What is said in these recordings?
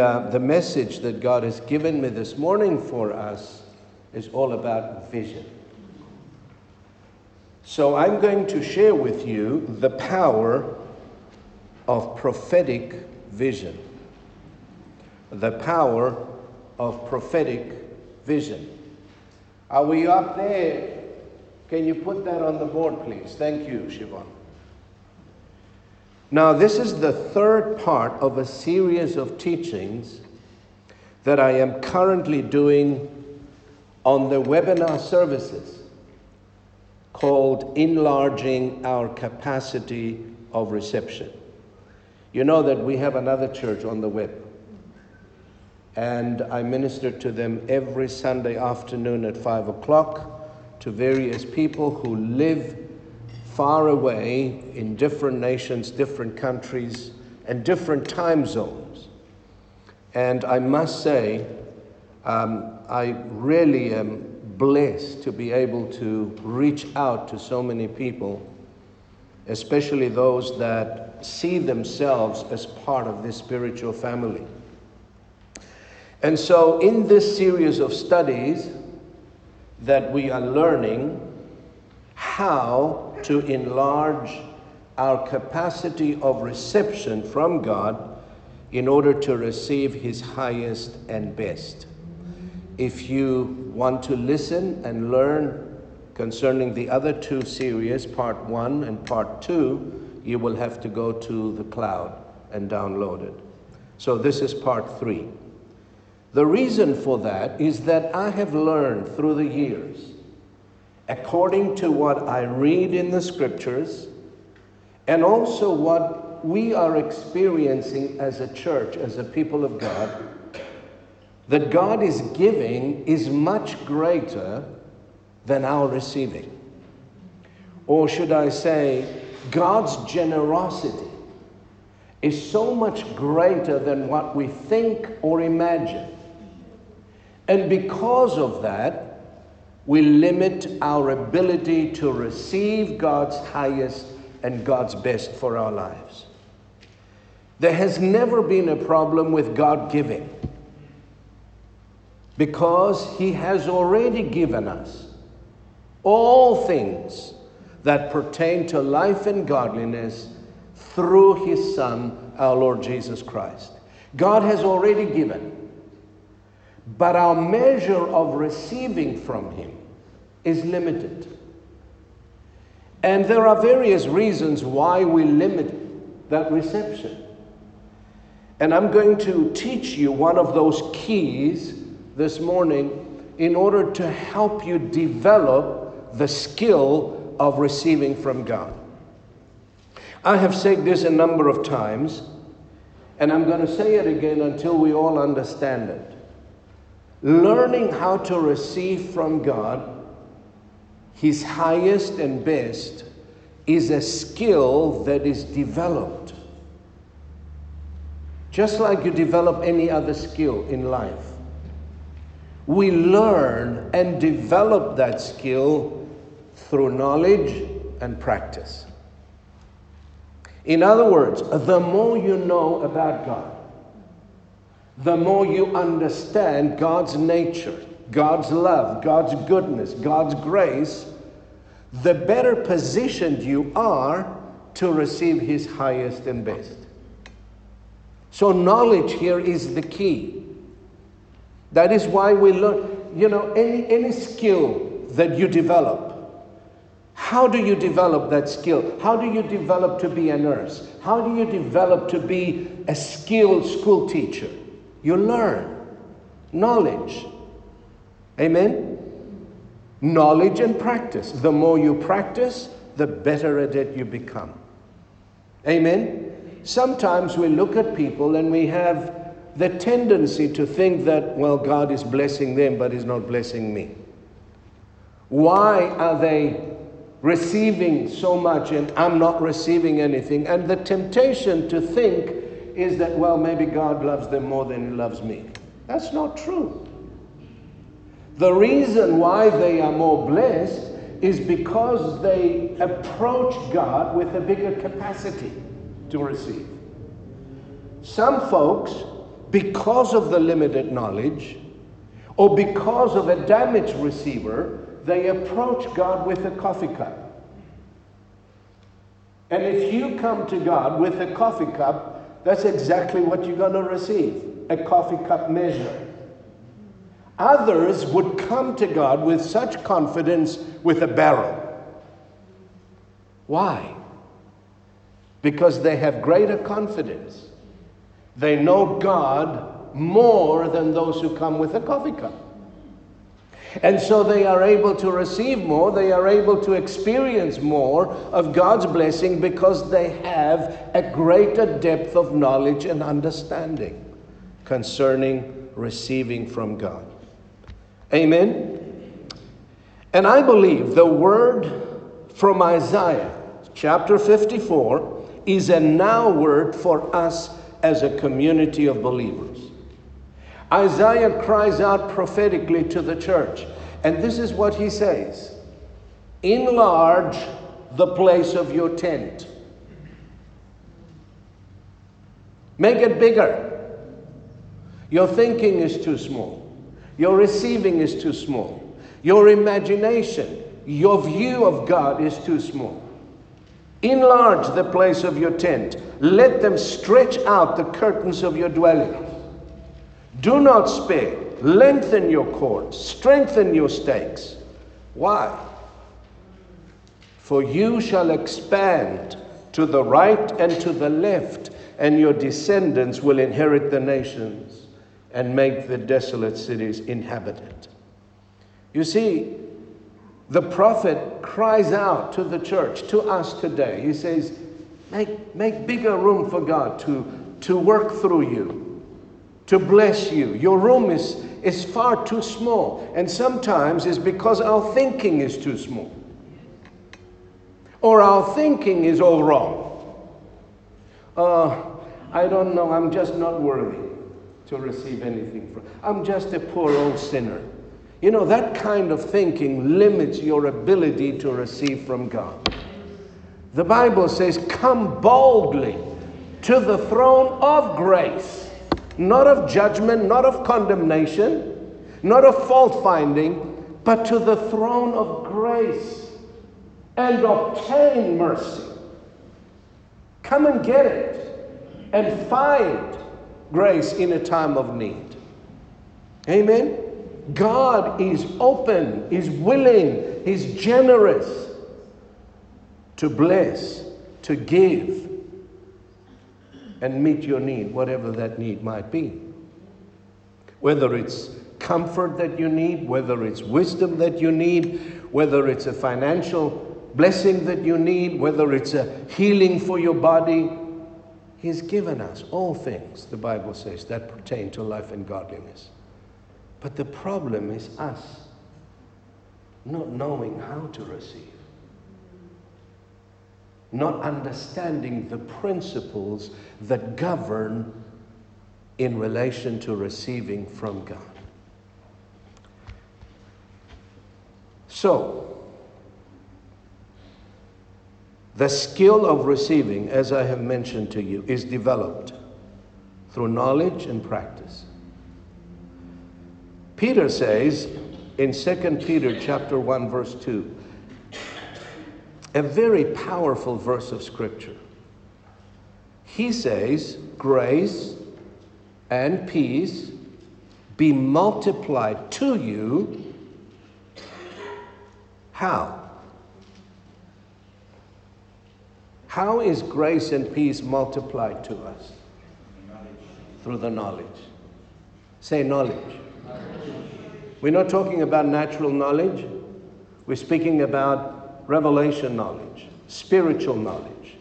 Uh, the message that God has given me this morning for us is all about vision. So I'm going to share with you the power of prophetic vision. The power of prophetic vision. Are we up there? Can you put that on the board, please? Thank you, Siobhan. Now, this is the third part of a series of teachings that I am currently doing on the webinar services called Enlarging Our Capacity of Reception. You know that we have another church on the web, and I minister to them every Sunday afternoon at 5 o'clock to various people who live far away in different nations, different countries, and different time zones. And I must say, um, I really am blessed to be able to reach out to so many people, especially those that see themselves as part of this spiritual family. And so, in this series of studies that we are learning how to enlarge our capacity of reception from God in order to receive His highest and best. If you want to listen and learn concerning the other two series, part one and part two, you will have to go to the cloud and download it. So this is part three. The reason for that is that I have learned through the years, according to what I read in the scriptures, and also what we are experiencing as a church, as a people of God, that God is giving is much greater than our receiving. Or should I say, God's generosity is so much greater than what we think or imagine. And because of that, we limit our ability to receive God's highest and God's best for our lives. There has never been a problem with God giving because He has already given us all things that pertain to life and godliness through His Son, our Lord Jesus Christ. God has already given, but our measure of receiving from Him is limited. And there are various reasons why we limit that reception. And I'm going to teach you one of those keys this morning in order to help you develop the skill of receiving from God. I have said this a number of times, and I'm going to say it again until we all understand it. Learning how to receive from God his highest and best is a skill that is developed. Just like you develop any other skill in life. We learn and develop that skill through knowledge and practice. In other words, the more you know about God, the more you understand God's nature, God's love, God's goodness, God's grace, the better positioned you are to receive His highest and best. So, knowledge here is the key. That is why we learn, you know, any, any skill that you develop. How do you develop that skill? How do you develop to be a nurse? How do you develop to be a skilled school teacher? You learn knowledge. Amen? Knowledge and practice. The more you practice, the better at it you become. Amen? Sometimes we look at people and we have the tendency to think that, well, God is blessing them, but He's not blessing me. Why are they receiving so much and I'm not receiving anything? And the temptation to think is that, well, maybe God loves them more than He loves me. That's not true. The reason why they are more blessed is because they approach God with a bigger capacity to receive. Some folks, because of the limited knowledge or because of a damaged receiver, they approach God with a coffee cup. And if you come to God with a coffee cup, that's exactly what you're going to receive a coffee cup measure. Others would come to God with such confidence with a barrel. Why? Because they have greater confidence. They know God more than those who come with a coffee cup. And so they are able to receive more, they are able to experience more of God's blessing because they have a greater depth of knowledge and understanding concerning receiving from God. Amen? And I believe the word from Isaiah chapter 54 is a now word for us as a community of believers. Isaiah cries out prophetically to the church, and this is what he says Enlarge the place of your tent, make it bigger. Your thinking is too small, your receiving is too small, your imagination, your view of God is too small. Enlarge the place of your tent. Let them stretch out the curtains of your dwelling. Do not spare. Lengthen your cords. Strengthen your stakes. Why? For you shall expand to the right and to the left, and your descendants will inherit the nations and make the desolate cities inhabited. You see, the prophet cries out to the church, to us today. He says, Make, make bigger room for God to, to work through you, to bless you. Your room is, is far too small, and sometimes it's because our thinking is too small, or our thinking is all wrong. Uh, I don't know, I'm just not worthy to receive anything from. I'm just a poor old sinner. You know, that kind of thinking limits your ability to receive from God. The Bible says, Come boldly to the throne of grace, not of judgment, not of condemnation, not of fault finding, but to the throne of grace and obtain mercy. Come and get it and find grace in a time of need. Amen. God is open, is willing, is generous to bless, to give, and meet your need, whatever that need might be. Whether it's comfort that you need, whether it's wisdom that you need, whether it's a financial blessing that you need, whether it's a healing for your body, He's given us all things, the Bible says, that pertain to life and godliness. But the problem is us not knowing how to receive, not understanding the principles that govern in relation to receiving from God. So, the skill of receiving, as I have mentioned to you, is developed through knowledge and practice. Peter says in 2 Peter chapter 1 verse 2 a very powerful verse of scripture. He says, "Grace and peace be multiplied to you how? How is grace and peace multiplied to us? Through the knowledge. Say knowledge. We're not talking about natural knowledge, we're speaking about revelation knowledge. spiritual knowledge.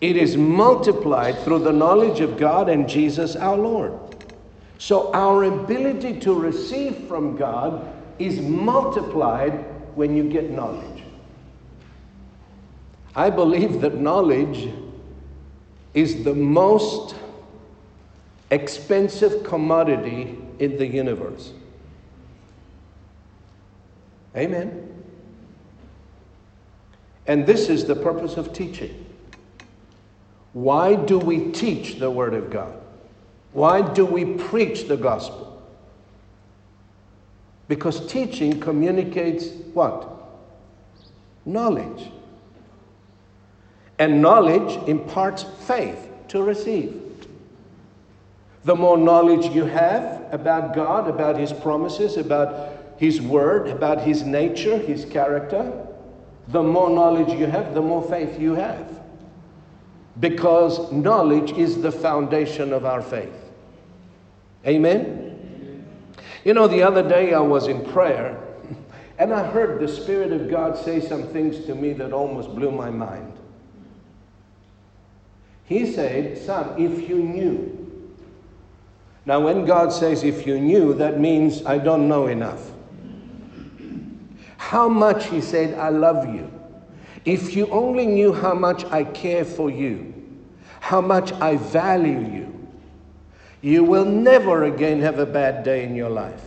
It is multiplied through the knowledge of God and Jesus our Lord. So our ability to receive from God is multiplied when you get knowledge. I believe that knowledge is the most expensive commodity in the universe. Amen. And this is the purpose of teaching. Why do we teach the Word of God? Why do we preach the gospel? Because teaching communicates what? Knowledge. And knowledge imparts faith to receive. The more knowledge you have about God, about His promises, about His Word, about His nature, His character, the more knowledge you have, the more faith you have. Because knowledge is the foundation of our faith. Amen? You know, the other day I was in prayer and I heard the Spirit of God say some things to me that almost blew my mind. He said, Son, if you knew. Now, when God says, if you knew, that means I don't know enough. How much, he said, I love you. If you only knew how much I care for you, how much I value you, you will never again have a bad day in your life.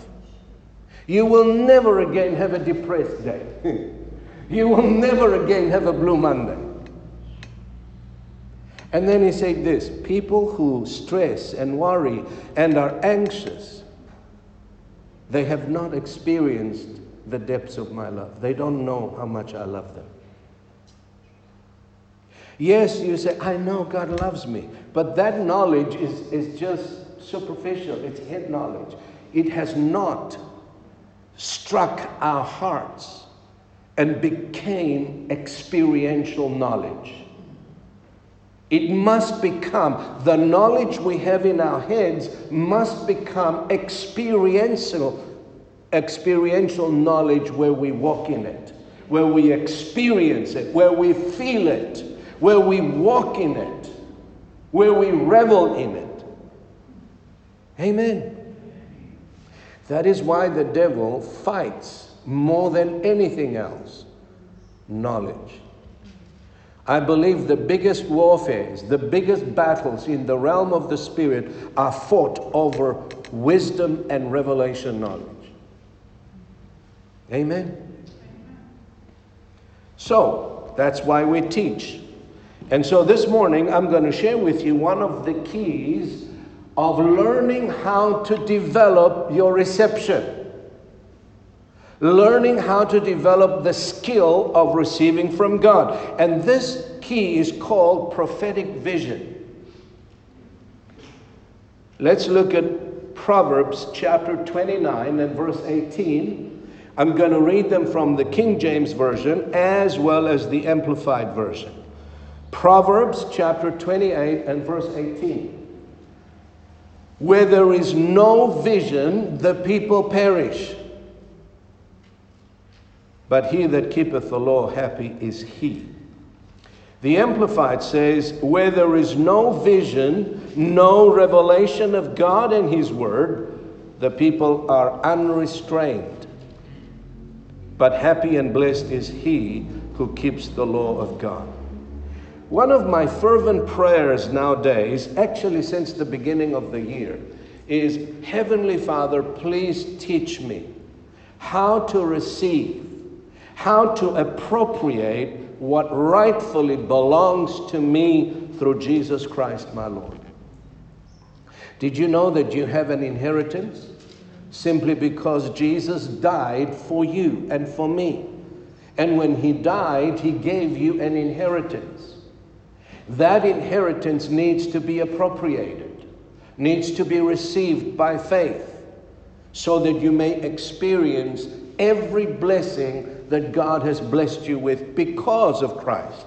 You will never again have a depressed day. you will never again have a blue Monday. And then he said this people who stress and worry and are anxious, they have not experienced the depths of my love. They don't know how much I love them. Yes, you say, I know God loves me, but that knowledge is, is just superficial, it's head knowledge. It has not struck our hearts and became experiential knowledge. It must become, the knowledge we have in our heads must become experiential, experiential knowledge where we walk in it, where we experience it, where we feel it, where we walk in it, where we revel in it. Amen. That is why the devil fights more than anything else knowledge. I believe the biggest warfares, the biggest battles in the realm of the Spirit are fought over wisdom and revelation knowledge. Amen? So, that's why we teach. And so this morning, I'm going to share with you one of the keys of learning how to develop your reception learning how to develop the skill of receiving from God. And this key is called prophetic vision. Let's look at Proverbs chapter 29 and verse 18. I'm going to read them from the King James Version as well as the Amplified Version. Proverbs chapter 28 and verse 18. Where there is no vision, the people perish. But he that keepeth the law, happy is he. The Amplified says, Where there is no vision, no revelation of God and His Word, the people are unrestrained. But happy and blessed is he who keeps the law of God. One of my fervent prayers nowadays, actually since the beginning of the year, is Heavenly Father, please teach me how to receive how to appropriate what rightfully belongs to me through Jesus Christ my Lord. Did you know that you have an inheritance? Simply because Jesus died for you and for me. And when he died, he gave you an inheritance. That inheritance needs to be appropriated, needs to be received by faith, so that you may experience every blessing that God has blessed you with because of Christ.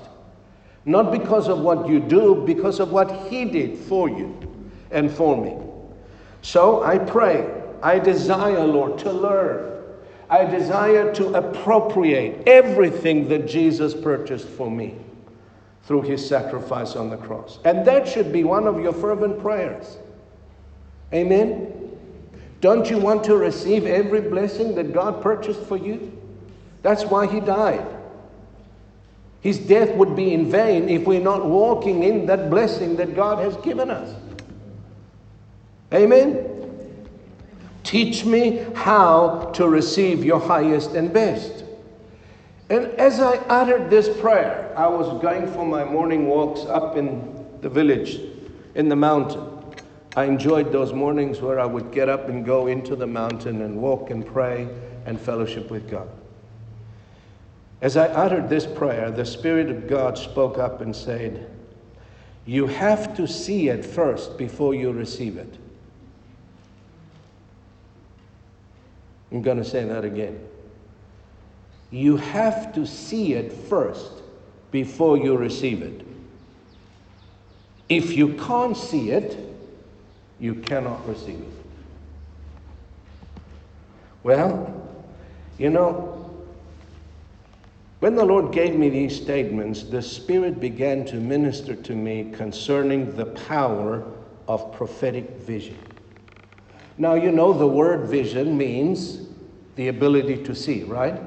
Not because of what you do, because of what He did for you and for me. So I pray, I desire, Lord, to learn. I desire to appropriate everything that Jesus purchased for me through his sacrifice on the cross. And that should be one of your fervent prayers. Amen? Don't you want to receive every blessing that God purchased for you? That's why he died. His death would be in vain if we're not walking in that blessing that God has given us. Amen? Teach me how to receive your highest and best. And as I uttered this prayer, I was going for my morning walks up in the village, in the mountain. I enjoyed those mornings where I would get up and go into the mountain and walk and pray and fellowship with God. As I uttered this prayer, the Spirit of God spoke up and said, You have to see it first before you receive it. I'm going to say that again. You have to see it first before you receive it. If you can't see it, you cannot receive it. Well, you know, when the Lord gave me these statements, the Spirit began to minister to me concerning the power of prophetic vision. Now, you know, the word vision means the ability to see, right?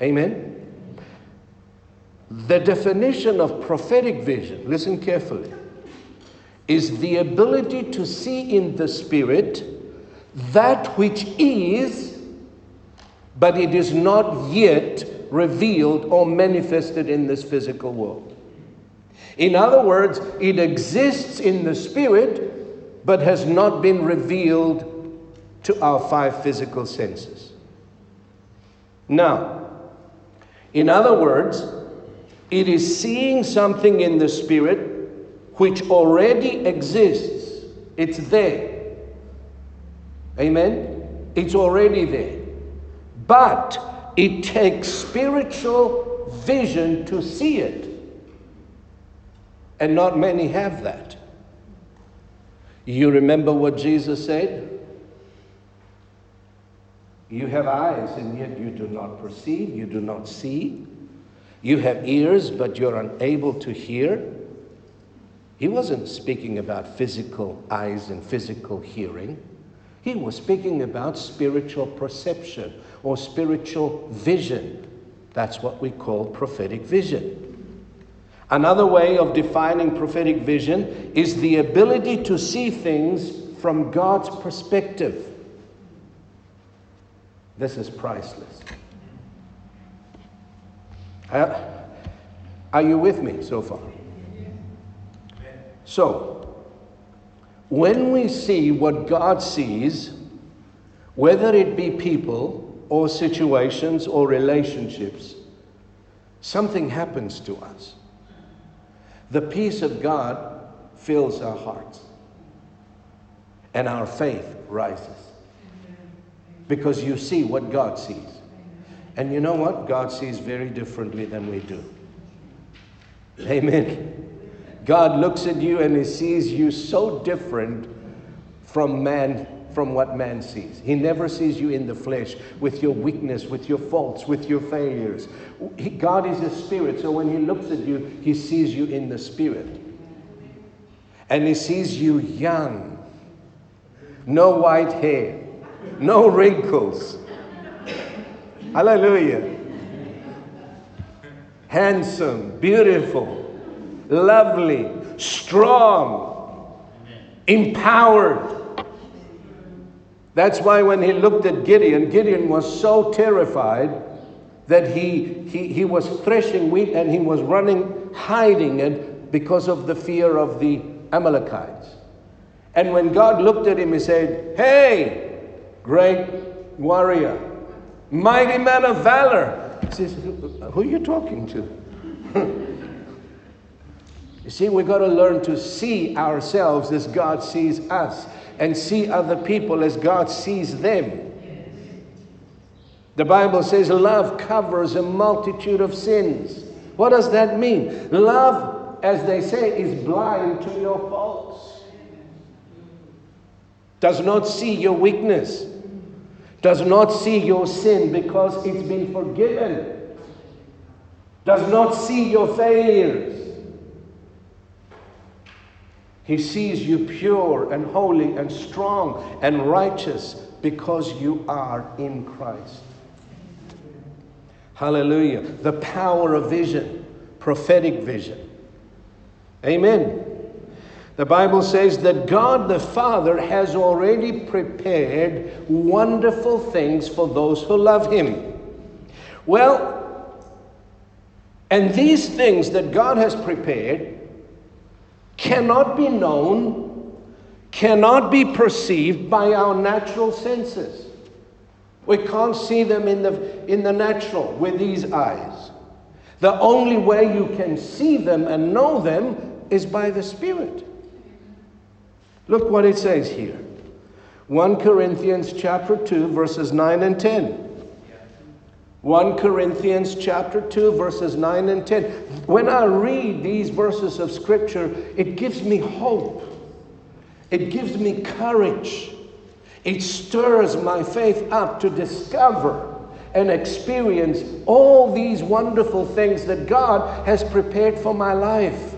Amen? The definition of prophetic vision, listen carefully, is the ability to see in the Spirit that which is but it is not yet revealed or manifested in this physical world. In other words, it exists in the spirit, but has not been revealed to our five physical senses. Now, in other words, it is seeing something in the spirit which already exists. It's there. Amen? It's already there. But it takes spiritual vision to see it. And not many have that. You remember what Jesus said? You have eyes, and yet you do not perceive, you do not see. You have ears, but you're unable to hear. He wasn't speaking about physical eyes and physical hearing. He was speaking about spiritual perception or spiritual vision. That's what we call prophetic vision. Another way of defining prophetic vision is the ability to see things from God's perspective. This is priceless. Uh, are you with me so far? So, when we see what God sees, whether it be people or situations or relationships, something happens to us. The peace of God fills our hearts, and our faith rises because you see what God sees. And you know what? God sees very differently than we do. Amen. God looks at you and he sees you so different from man from what man sees. He never sees you in the flesh with your weakness, with your faults, with your failures. He, God is a spirit, so when he looks at you, he sees you in the spirit. And he sees you young, no white hair, no wrinkles. Hallelujah. Handsome, beautiful lovely, strong, empowered. That's why when he looked at Gideon, Gideon was so terrified that he, he, he was threshing wheat and he was running, hiding it because of the fear of the Amalekites. And when God looked at him, he said, Hey, great warrior, mighty man of valor. He says, Who are you talking to? You see, we've got to learn to see ourselves as God sees us and see other people as God sees them. The Bible says love covers a multitude of sins. What does that mean? Love, as they say, is blind to your faults, does not see your weakness, does not see your sin because it's been forgiven, does not see your failures. He sees you pure and holy and strong and righteous because you are in Christ. Hallelujah. The power of vision, prophetic vision. Amen. The Bible says that God the Father has already prepared wonderful things for those who love Him. Well, and these things that God has prepared cannot be known, cannot be perceived by our natural senses. We can't see them in the, in the natural with these eyes. The only way you can see them and know them is by the Spirit. Look what it says here. 1 Corinthians chapter 2 verses 9 and 10. 1 Corinthians chapter 2 verses 9 and 10. When I read these verses of scripture, it gives me hope. It gives me courage. It stirs my faith up to discover and experience all these wonderful things that God has prepared for my life.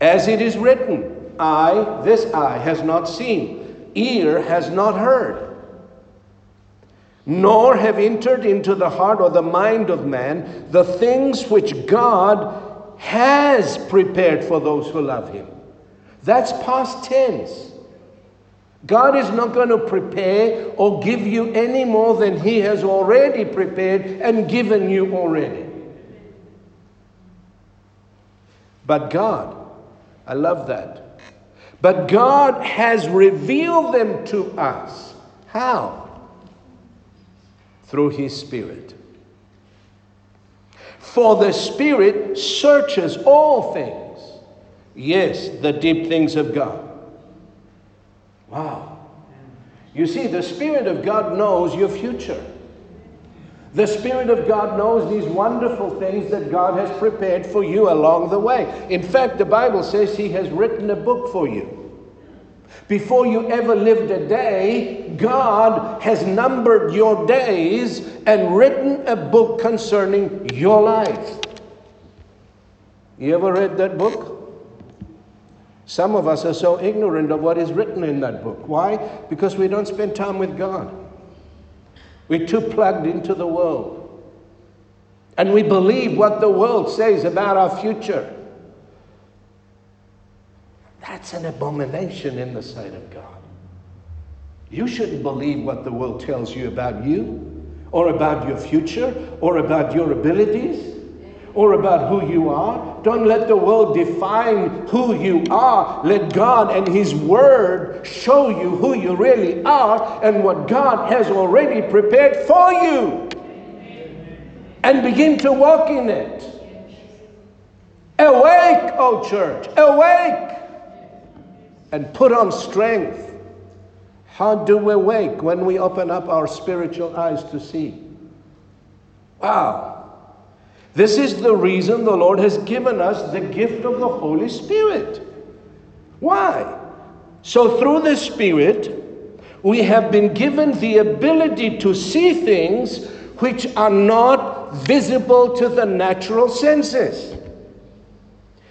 As it is written, eye, this eye has not seen, ear has not heard, nor have entered into the heart or the mind of man the things which God has prepared for those who love him. That's past tense. God is not going to prepare or give you any more than He has already prepared and given you already. But God I love that. But God has revealed them to us. How? Through His Spirit. For the Spirit searches all things. Yes, the deep things of God. Wow. You see, the Spirit of God knows your future. The Spirit of God knows these wonderful things that God has prepared for you along the way. In fact, the Bible says He has written a book for you. Before you ever lived a day, God has numbered your days and written a book concerning your life. You ever read that book? Some of us are so ignorant of what is written in that book. Why? Because we don't spend time with God. We're too plugged into the world. And we believe what the world says about our future. That's an abomination in the sight of God. You shouldn't believe what the world tells you about you, or about your future, or about your abilities or about who you are. Don't let the world define who you are. Let God and His Word show you who you really are and what God has already prepared for you. And begin to walk in it. Awake, O oh church, awake and put on strength. How do we wake when we open up our spiritual eyes to see? Wow. This is the reason the Lord has given us the gift of the Holy Spirit. Why? So, through the Spirit, we have been given the ability to see things which are not visible to the natural senses.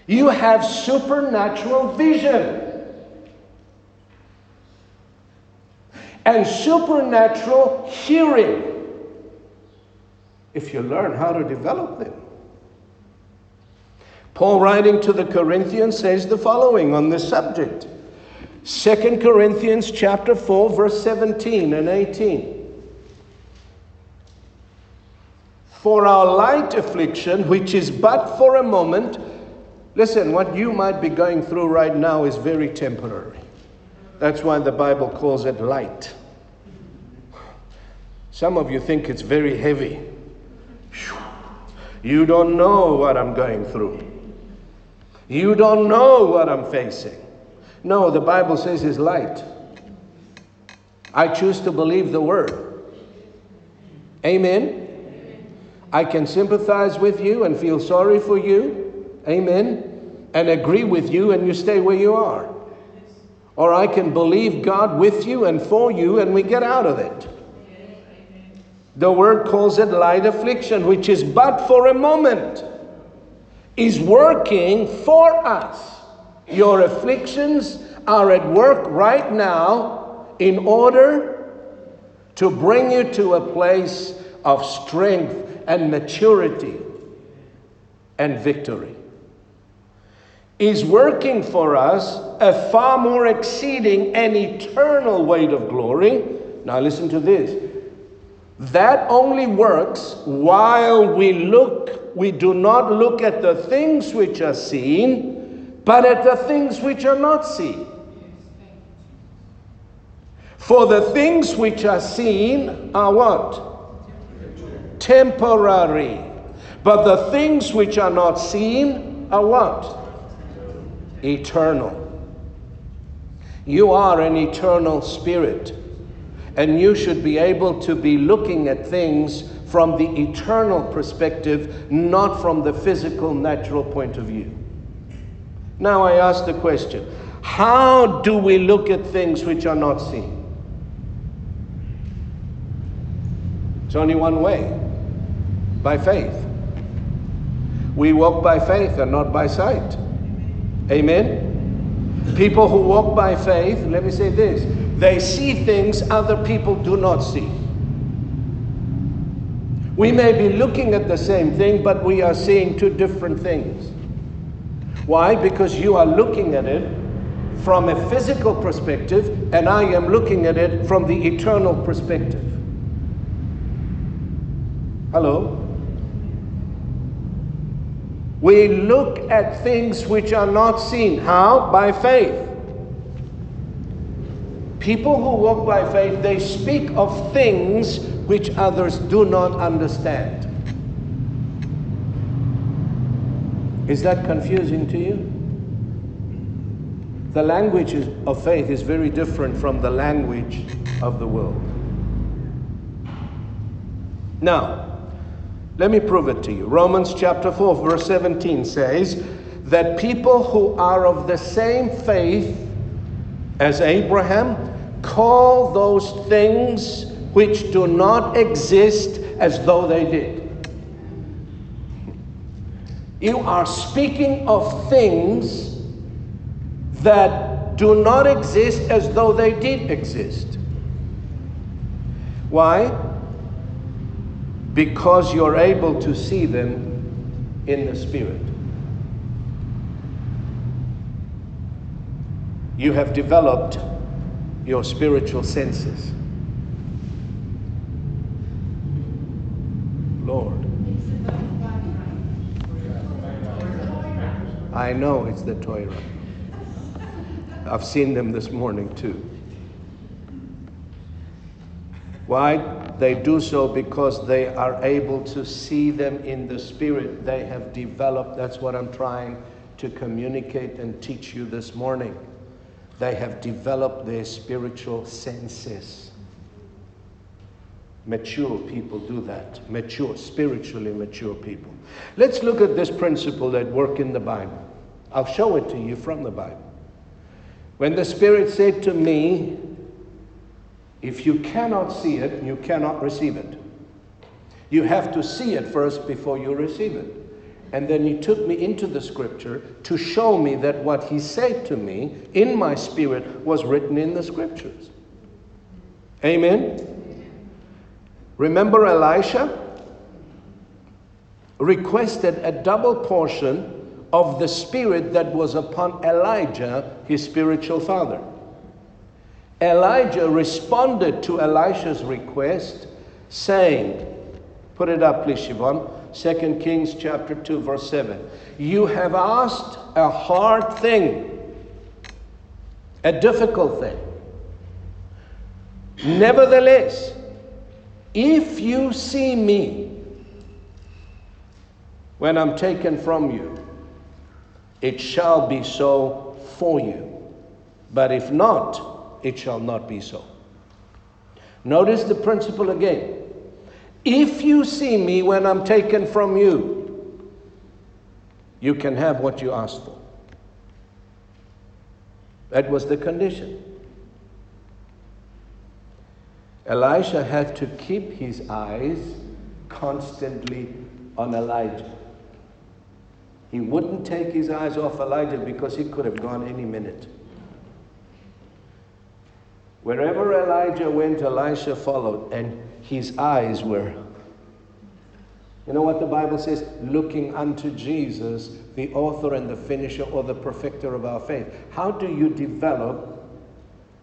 You have supernatural vision and supernatural hearing if you learn how to develop them. Paul, writing to the Corinthians, says the following on this subject 2 Corinthians chapter 4, verse 17 and 18. For our light affliction, which is but for a moment, listen, what you might be going through right now is very temporary. That's why the Bible calls it light. Some of you think it's very heavy. You don't know what I'm going through. You don't know what I'm facing. No, the Bible says it's light. I choose to believe the word. Amen. I can sympathize with you and feel sorry for you. Amen. And agree with you, and you stay where you are. Or I can believe God with you and for you, and we get out of it. The word calls it light affliction, which is but for a moment, is working for us. Your afflictions are at work right now in order to bring you to a place of strength and maturity and victory. Is working for us a far more exceeding and eternal weight of glory. Now, listen to this. That only works while we look, we do not look at the things which are seen, but at the things which are not seen. For the things which are seen are what? Temporary. But the things which are not seen are what? Eternal. You are an eternal spirit, and you should be able to be looking at things from the eternal perspective, not from the physical, natural point of view. Now I ask the question how do we look at things which are not seen? It's only one way by faith. We walk by faith and not by sight. Amen? People who walk by faith, let me say this, they see things other people do not see. We may be looking at the same thing, but we are seeing two different things. Why? Because you are looking at it from a physical perspective, and I am looking at it from the eternal perspective. Hello? We look at things which are not seen. How? By faith. People who walk by faith, they speak of things which others do not understand. Is that confusing to you? The language of faith is very different from the language of the world. Now, let me prove it to you. Romans chapter 4, verse 17 says that people who are of the same faith as Abraham call those things which do not exist as though they did. You are speaking of things that do not exist as though they did exist. Why? Because you're able to see them in the Spirit. You have developed your spiritual senses. Lord. I know it's the Torah. I've seen them this morning too. Why? They do so because they are able to see them in the spirit. They have developed, that's what I'm trying to communicate and teach you this morning. They have developed their spiritual senses. Mature people do that. Mature, spiritually mature people. Let's look at this principle that work in the Bible. I'll show it to you from the Bible. When the Spirit said to me, if you cannot see it, you cannot receive it. You have to see it first before you receive it. And then he took me into the scripture to show me that what he said to me in my spirit was written in the scriptures. Amen? Remember Elisha? Requested a double portion of the spirit that was upon Elijah, his spiritual father. Elijah responded to Elisha's request, saying, Put it up, please, Siobhan. 2 Kings chapter 2, verse 7. You have asked a hard thing, a difficult thing. Nevertheless, if you see me when I'm taken from you, it shall be so for you. But if not, it shall not be so. Notice the principle again. If you see me when I'm taken from you, you can have what you asked for. That was the condition. Elisha had to keep his eyes constantly on Elijah. He wouldn't take his eyes off Elijah because he could have gone any minute. Wherever Elijah went, Elisha followed, and his eyes were. You know what the Bible says? Looking unto Jesus, the author and the finisher or the perfecter of our faith. How do you develop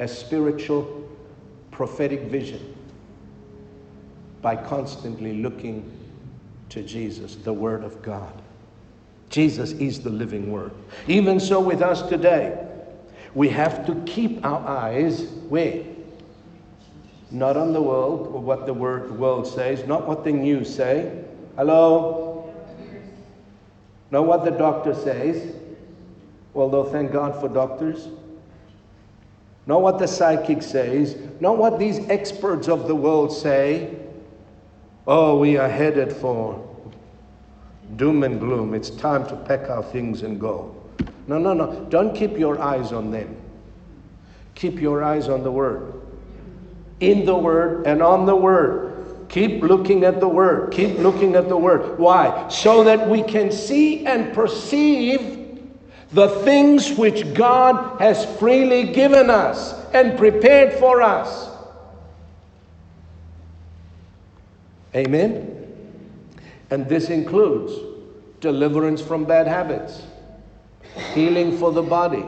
a spiritual prophetic vision? By constantly looking to Jesus, the Word of God. Jesus is the living Word. Even so, with us today, we have to keep our eyes where? Not on the world or what the world says, not what the news say. Hello? Not what the doctor says, although thank God for doctors. Not what the psychic says, not what these experts of the world say. Oh, we are headed for doom and gloom. It's time to pack our things and go. No, no, no. Don't keep your eyes on them. Keep your eyes on the Word. In the Word and on the Word. Keep looking at the Word. Keep looking at the Word. Why? So that we can see and perceive the things which God has freely given us and prepared for us. Amen? And this includes deliverance from bad habits, healing for the body.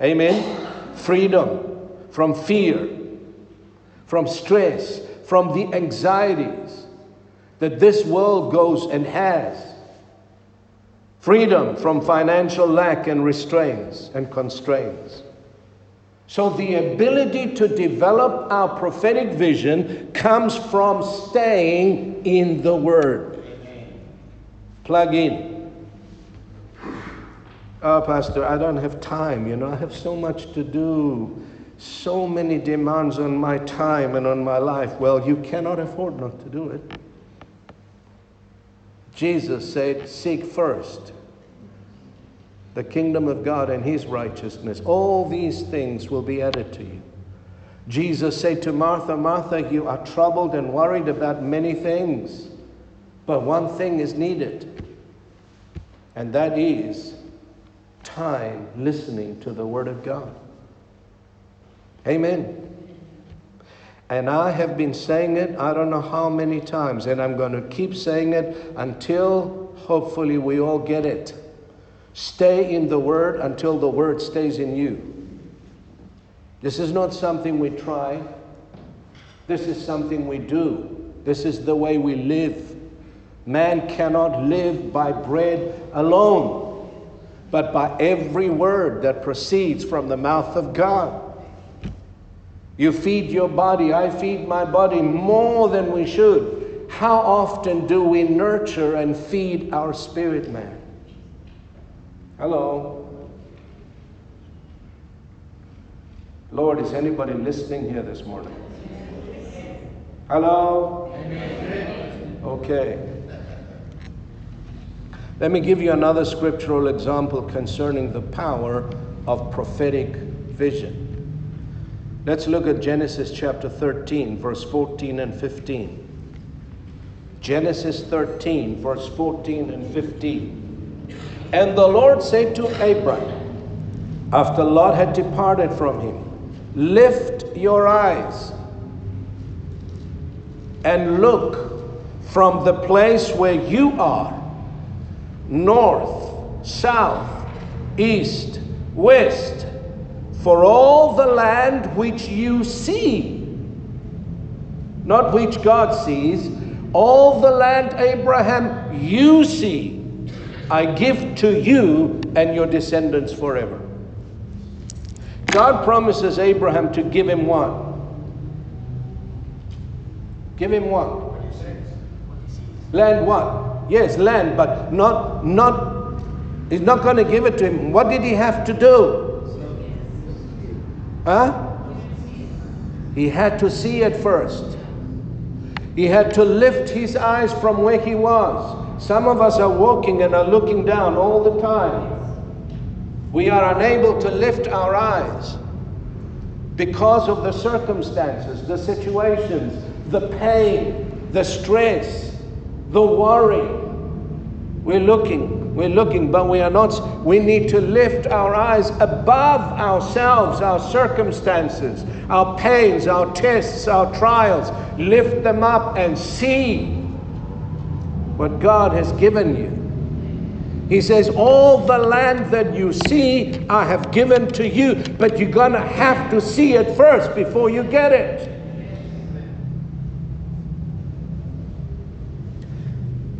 Amen? Freedom from fear, from stress, from the anxieties that this world goes and has. Freedom from financial lack and restraints and constraints. So, the ability to develop our prophetic vision comes from staying in the Word. Plug in. Oh, Pastor, I don't have time. You know, I have so much to do, so many demands on my time and on my life. Well, you cannot afford not to do it. Jesus said, Seek first the kingdom of God and his righteousness. All these things will be added to you. Jesus said to Martha, Martha, you are troubled and worried about many things, but one thing is needed, and that is time listening to the Word of God. Amen. And I have been saying it, I don't know how many times, and I'm going to keep saying it until hopefully we all get it. Stay in the Word until the Word stays in you. This is not something we try, this is something we do. This is the way we live. Man cannot live by bread alone, but by every word that proceeds from the mouth of God. You feed your body, I feed my body more than we should. How often do we nurture and feed our spirit man? Hello. Lord, is anybody listening here this morning? Hello? Okay. Let me give you another scriptural example concerning the power of prophetic vision. Let's look at Genesis chapter 13, verse 14 and 15. Genesis 13, verse 14 and 15. And the Lord said to Abram, after Lot had departed from him, Lift your eyes and look from the place where you are north, south, east, west, for all the land which you see, not which God sees, all the land, Abraham, you see I give to you and your descendants forever. God promises Abraham to give him what? Give him what? Land what? Yes, land, but not not he's not going to give it to him. What did he have to do? Huh? He had to see it first. He had to lift his eyes from where he was some of us are walking and are looking down all the time. We are unable to lift our eyes because of the circumstances, the situations, the pain, the stress, the worry. We're looking, we're looking, but we are not. We need to lift our eyes above ourselves, our circumstances, our pains, our tests, our trials. Lift them up and see what God has given you. He says, All the land that you see, I have given to you, but you're going to have to see it first before you get it.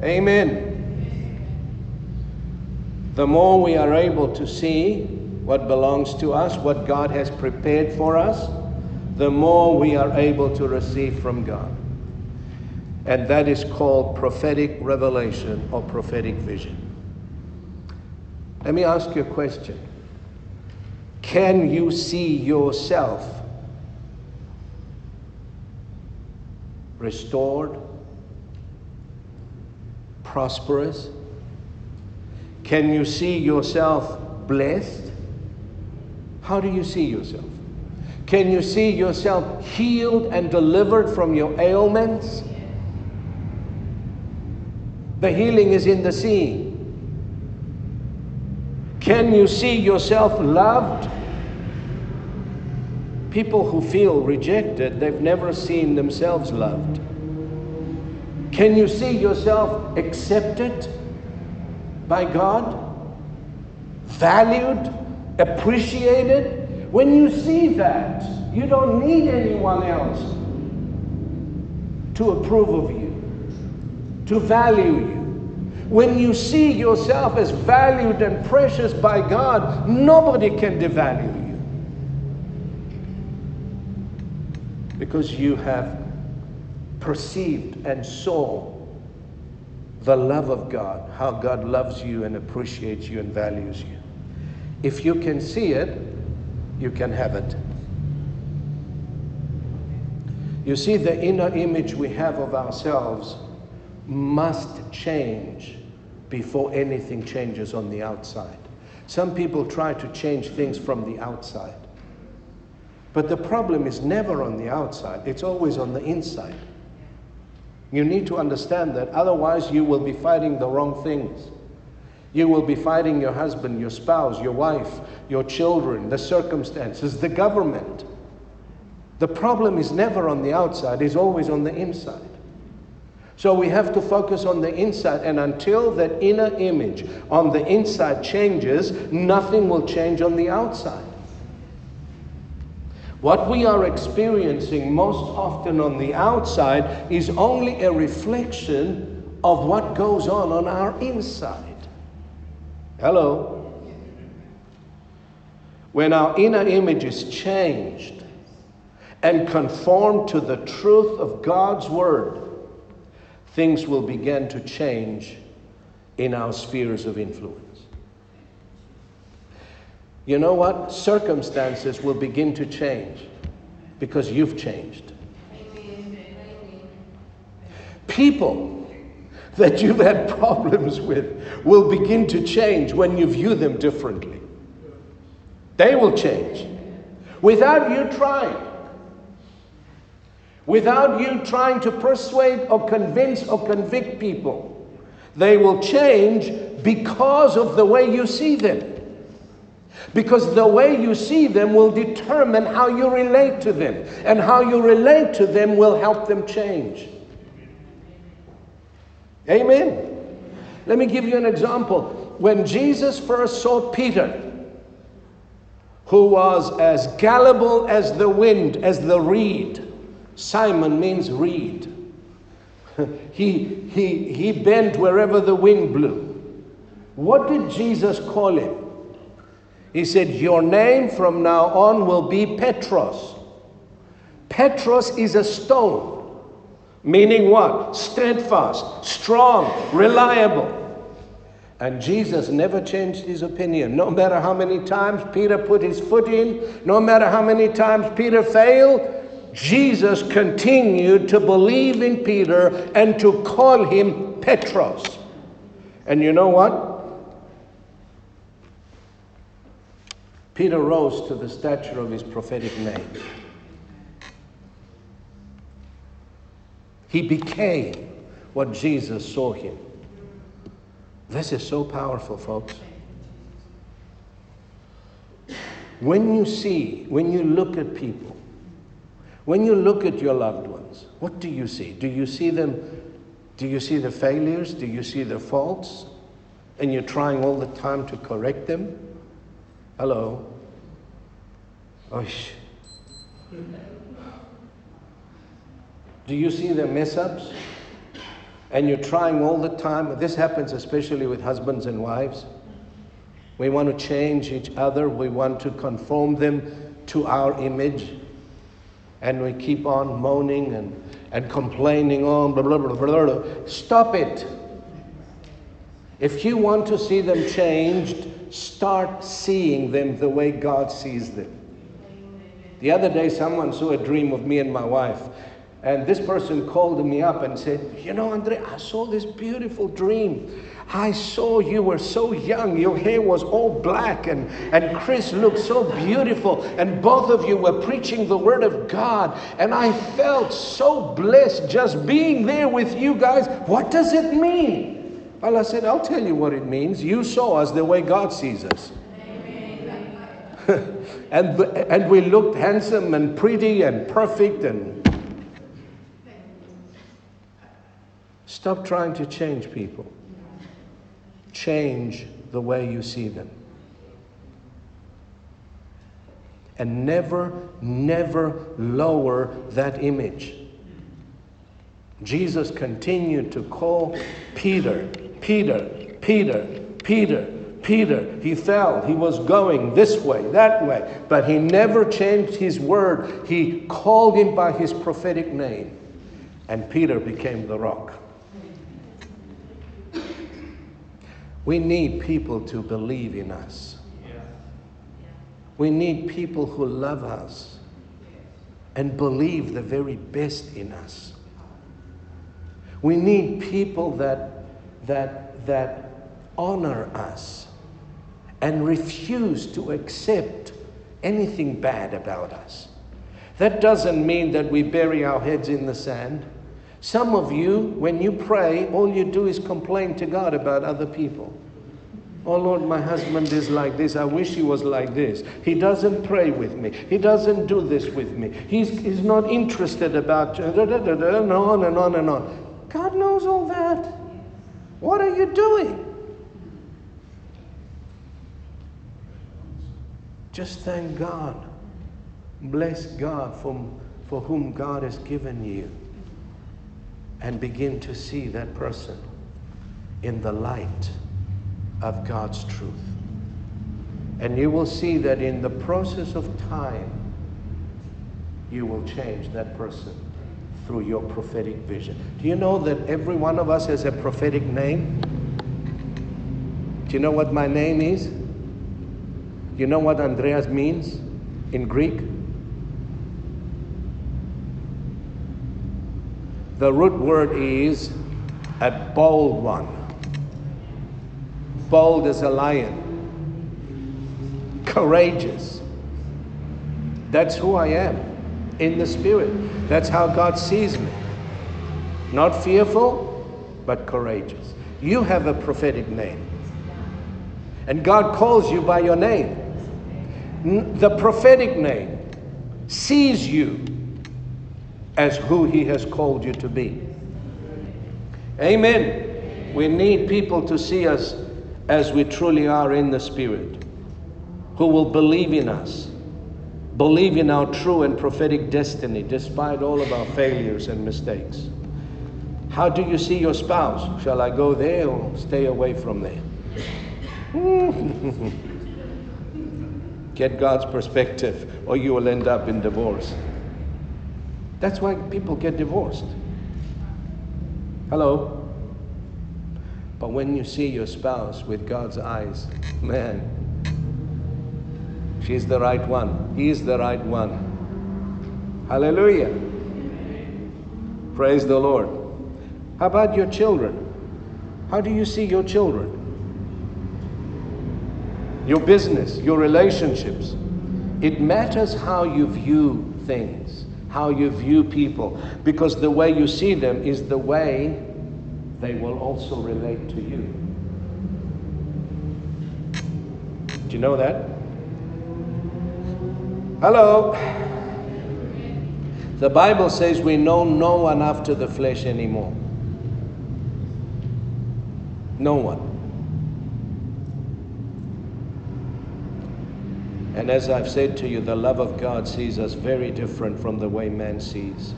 Amen. The more we are able to see what belongs to us, what God has prepared for us, the more we are able to receive from God. And that is called prophetic revelation or prophetic vision. Let me ask you a question. Can you see yourself restored, prosperous? Can you see yourself blessed? How do you see yourself? Can you see yourself healed and delivered from your ailments? The healing is in the seeing. Can you see yourself loved? People who feel rejected, they've never seen themselves loved. Can you see yourself accepted by God? Valued? Appreciated? When you see that, you don't need anyone else to approve of you, to value you. When you see yourself as valued and precious by God, nobody can devalue you. Because you have perceived and saw the love of God, how God loves you and appreciates you and values you. If you can see it, you can have it. You see, the inner image we have of ourselves must change before anything changes on the outside. Some people try to change things from the outside. But the problem is never on the outside, it's always on the inside. You need to understand that, otherwise, you will be fighting the wrong things. You will be fighting your husband, your spouse, your wife, your children, the circumstances, the government. The problem is never on the outside, it's always on the inside. So we have to focus on the inside, and until that inner image on the inside changes, nothing will change on the outside. What we are experiencing most often on the outside is only a reflection of what goes on on our inside. Hello? When our inner image is changed and conformed to the truth of God's Word, things will begin to change in our spheres of influence. You know what? Circumstances will begin to change because you've changed. People that you've had problems with will begin to change when you view them differently. They will change without you trying without you trying to persuade or convince or convict people. They will change because of the way you see them. Because the way you see them will determine how you relate to them. And how you relate to them will help them change. Amen. Let me give you an example. When Jesus first saw Peter, who was as gullible as the wind, as the reed, Simon means reed. he, he, he bent wherever the wind blew. What did Jesus call him? He said, Your name from now on will be Petros. Petros is a stone, meaning what? Steadfast, strong, reliable. And Jesus never changed his opinion. No matter how many times Peter put his foot in, no matter how many times Peter failed, Jesus continued to believe in Peter and to call him Petros. And you know what? Peter rose to the stature of his prophetic name. He became what Jesus saw him. This is so powerful, folks. When you see, when you look at people, when you look at your loved ones, what do you see? Do you see them? Do you see the failures? Do you see the faults? And you're trying all the time to correct them? Hello? Oish. Do you see their mess ups? And you're trying all the time. This happens especially with husbands and wives. We want to change each other, we want to conform them to our image. And we keep on moaning and, and complaining on, blah, blah, blah, blah, blah. Stop it. If you want to see them changed, start seeing them the way God sees them. The other day, someone saw a dream of me and my wife. And this person called me up and said, You know, Andre, I saw this beautiful dream. I saw you were so young, your hair was all black, and, and Chris looked so beautiful, and both of you were preaching the Word of God. And I felt so blessed just being there with you guys. What does it mean? I said, I'll tell you what it means. You saw us the way God sees us. and, and we looked handsome and pretty and perfect and stop trying to change people change the way you see them. And never, never lower that image. Jesus continued to call Peter, Peter, Peter, Peter, Peter. He fell. He was going this way, that way. But he never changed his word. He called him by his prophetic name. And Peter became the rock. We need people to believe in us. We need people who love us and believe the very best in us. We need people that, that, that honor us and refuse to accept anything bad about us. That doesn't mean that we bury our heads in the sand. Some of you, when you pray, all you do is complain to God about other people. Oh Lord, my husband is like this. I wish he was like this. He doesn't pray with me. He doesn't do this with me. He's, he's not interested about da, da, da, da, and on and on and on. God knows all that. What are you doing? Just thank God. Bless God for, for whom God has given you and begin to see that person in the light of God's truth. And you will see that in the process of time, you will change that person through your prophetic vision. Do you know that every one of us has a prophetic name? Do you know what my name is? Do you know what Andreas means in Greek? The root word is a bold one, bold as a lion, courageous. That's who I am in the spirit. That's how God sees me. Not fearful, but courageous. You have a prophetic name. And God calls you by your name. The prophetic name sees you as who He has called you to be. Amen. We need people to see us as we truly are in the Spirit, who will believe in us, believe in our true and prophetic destiny despite all of our failures and mistakes. How do you see your spouse? Shall I go there or stay away from there? Get God's perspective, or you will end up in divorce. That's why people get divorced. Hello? But when you see your spouse with God's eyes, man, she's the right one. He's the right one. Hallelujah. Praise the Lord. How about your children? How do you see your children? your business, your relationships. It matters how you view things, how you view people, because the way you see them is the way they will also relate to you. Do you know that? Hello. The Bible says we know no one after the flesh anymore. No one. And as I've said to you, the love of God sees us very different from the way man sees.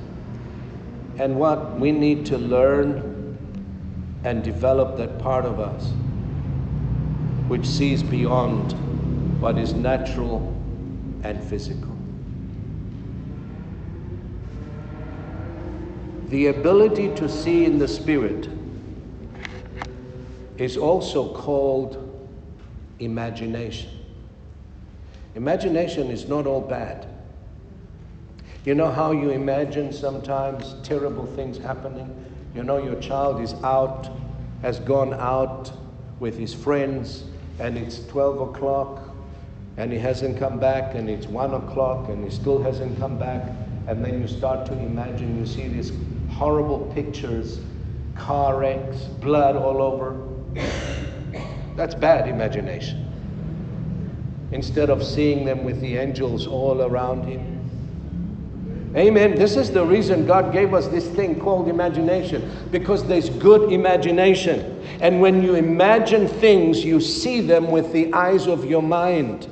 And what we need to learn and develop that part of us which sees beyond what is natural and physical. The ability to see in the Spirit is also called imagination. Imagination is not all bad. You know how you imagine sometimes terrible things happening? You know your child is out, has gone out with his friends, and it's 12 o'clock, and he hasn't come back, and it's 1 o'clock, and he still hasn't come back. And then you start to imagine, you see these horrible pictures car wrecks, blood all over. That's bad imagination instead of seeing them with the angels all around him. Amen. This is the reason God gave us this thing called imagination because there's good imagination. And when you imagine things, you see them with the eyes of your mind.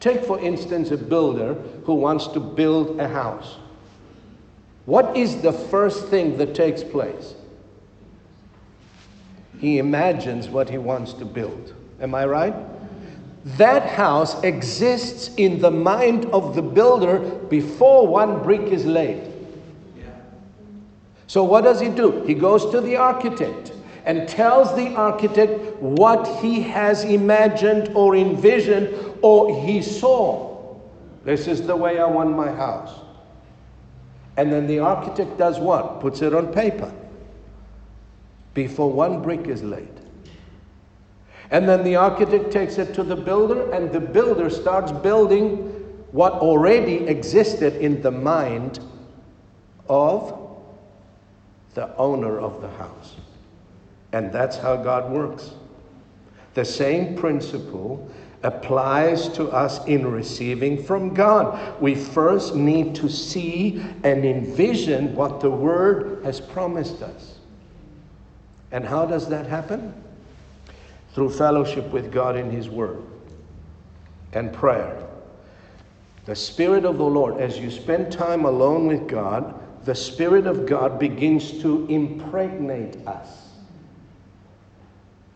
Take, for instance, a builder who wants to build a house. What is the first thing that takes place? He imagines what he wants to build. Am I right? That house exists in the mind of the builder before one brick is laid. So, what does he do? He goes to the architect and tells the architect what he has imagined or envisioned or he saw. This is the way I want my house. And then the architect does what? Puts it on paper before one brick is laid. And then the architect takes it to the builder, and the builder starts building what already existed in the mind of the owner of the house. And that's how God works. The same principle applies to us in receiving from God. We first need to see and envision what the Word has promised us. And how does that happen? through fellowship with God in His Word and prayer. The Spirit of the Lord, as you spend time alone with God, the Spirit of God begins to impregnate us.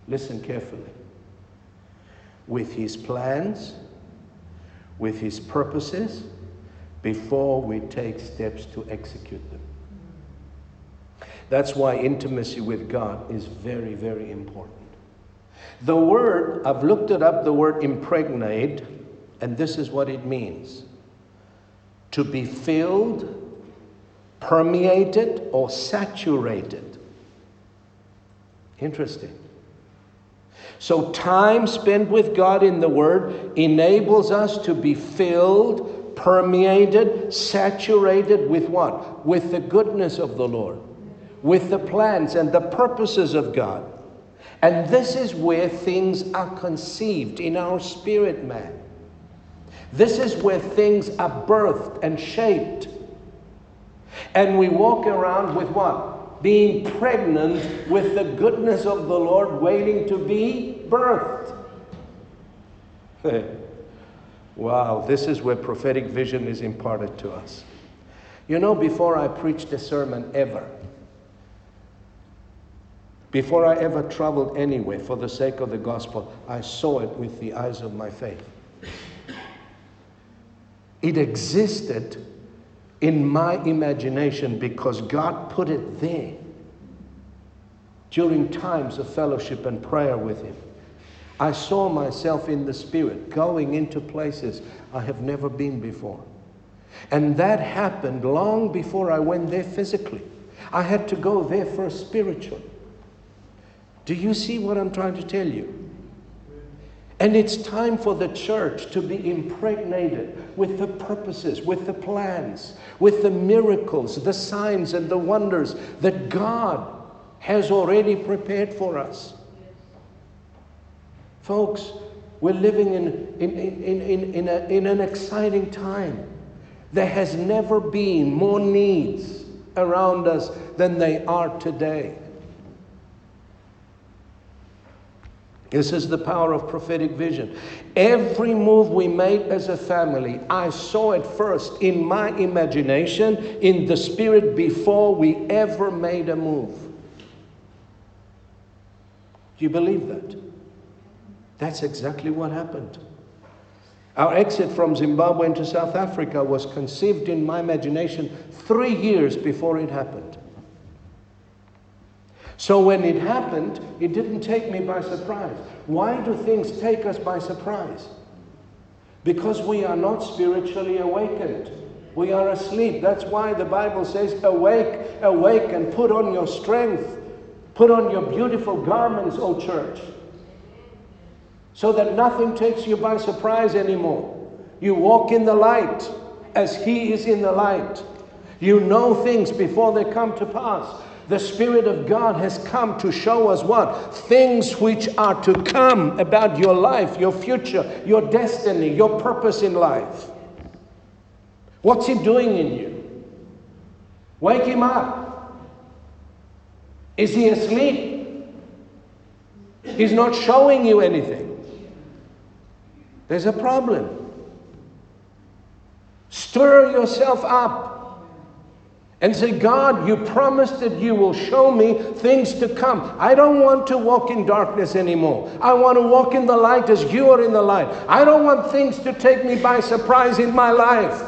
Listen carefully. With His plans, with His purposes, before we take steps to execute them. That's why intimacy with God is very, very important. The word, I've looked it up, the word impregnate, and this is what it means to be filled, permeated, or saturated. Interesting. So, time spent with God in the Word enables us to be filled, permeated, saturated with what? With the goodness of the Lord, with the plans and the purposes of God. And this is where things are conceived in our spirit man. This is where things are birthed and shaped. And we walk around with what? Being pregnant with the goodness of the Lord, waiting to be birthed. wow, this is where prophetic vision is imparted to us. You know, before I preached a sermon ever, before I ever traveled anywhere for the sake of the gospel, I saw it with the eyes of my faith. It existed in my imagination because God put it there during times of fellowship and prayer with Him. I saw myself in the Spirit going into places I have never been before. And that happened long before I went there physically. I had to go there first spiritually. Do you see what I'm trying to tell you? And it's time for the church to be impregnated with the purposes, with the plans, with the miracles, the signs, and the wonders that God has already prepared for us. Folks, we're living in, in, in, in, in, a, in an exciting time. There has never been more needs around us than they are today. This is the power of prophetic vision. Every move we made as a family, I saw it first in my imagination, in the spirit, before we ever made a move. Do you believe that? That's exactly what happened. Our exit from Zimbabwe into South Africa was conceived in my imagination three years before it happened. So when it happened, it didn't take me by surprise. Why do things take us by surprise? Because we are not spiritually awakened. We are asleep. That's why the Bible says, Awake, awake, and put on your strength. Put on your beautiful garments, O church. So that nothing takes you by surprise anymore. You walk in the light as He is in the light. You know things before they come to pass. The Spirit of God has come to show us what? Things which are to come about your life, your future, your destiny, your purpose in life. What's He doing in you? Wake Him up. Is He asleep? He's not showing you anything. There's a problem. Stir yourself up and say, God, you promised that you will show me things to come. I don't want to walk in darkness anymore. I want to walk in the light as you are in the light. I don't want things to take me by surprise in my life.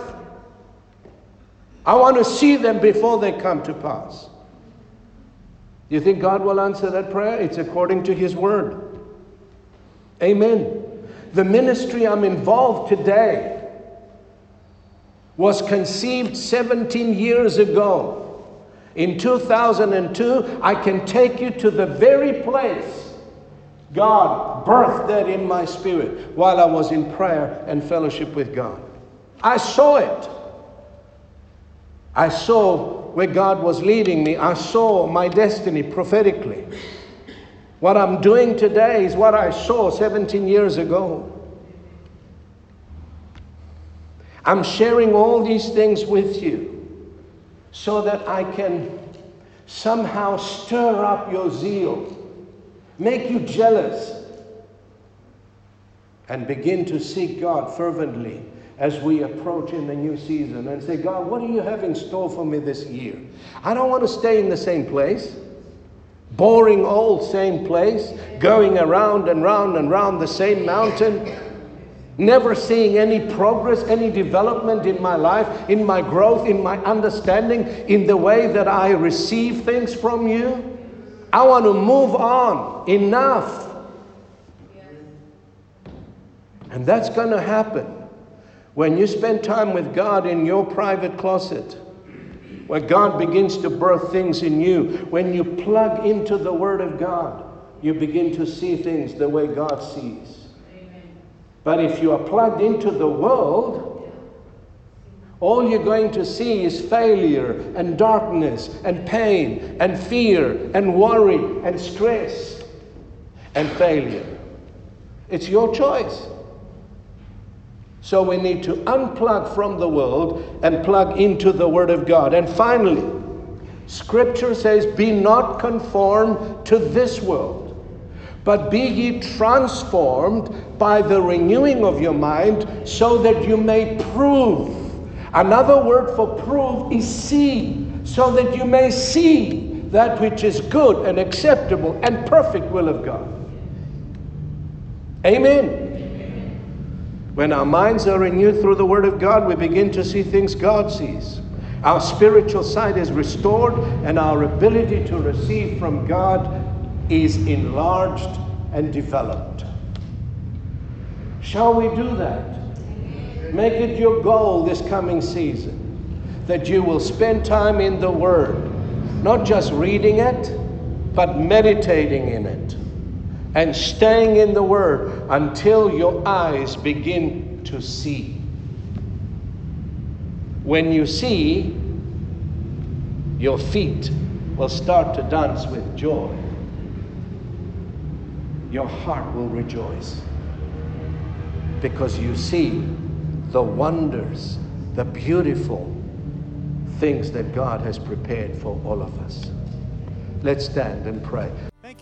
I want to see them before they come to pass. You think God will answer that prayer? It's according to His word. Amen. The ministry I'm involved today was conceived 17 years ago. In 2002, I can take you to the very place God birthed that in my spirit while I was in prayer and fellowship with God. I saw it. I saw where God was leading me. I saw my destiny prophetically. What I'm doing today is what I saw 17 years ago. I'm sharing all these things with you so that I can somehow stir up your zeal, make you jealous, and begin to seek God fervently as we approach in the new season and say, God, what do you have in store for me this year? I don't want to stay in the same place. Boring old same place, going around and round and round the same mountain, never seeing any progress, any development in my life, in my growth, in my understanding, in the way that I receive things from you. I want to move on. Enough. And that's going to happen when you spend time with God in your private closet, where God begins to birth things in you. When you plug into the Word of God, you begin to see things the way God sees. But if you are plugged into the world, all you're going to see is failure and darkness and pain and fear and worry and stress and failure. It's your choice. So we need to unplug from the world and plug into the Word of God. And finally, Scripture says, Be not conformed to this world but be ye transformed by the renewing of your mind, so that you may prove. Another word for prove is see, so that you may see that which is good and acceptable and perfect will of God. Amen. When our minds are renewed through the Word of God, we begin to see things God sees. Our spiritual sight is restored, and our ability to receive from God is enlarged and developed. Shall we do that? Make it your goal this coming season that you will spend time in the Word, not just reading it, but meditating in it, and staying in the Word until your eyes begin to see. When you see, your feet will start to dance with joy. Your heart will rejoice because you see the wonders, the beautiful things that God has prepared for all of us. Let's stand and pray.